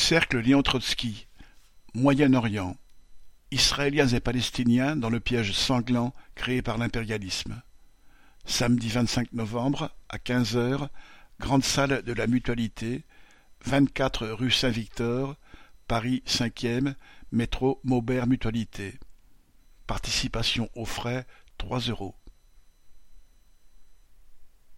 Cercle Léon Trotsky, Moyen-Orient, Israéliens et Palestiniens dans le piège sanglant créé par l'impérialisme. Samedi vingt-cinq novembre, à quinze heures, grande salle de la Mutualité, vingt-quatre rue Saint-Victor, Paris cinquième, métro Maubert Mutualité. Participation aux frais 3 euros.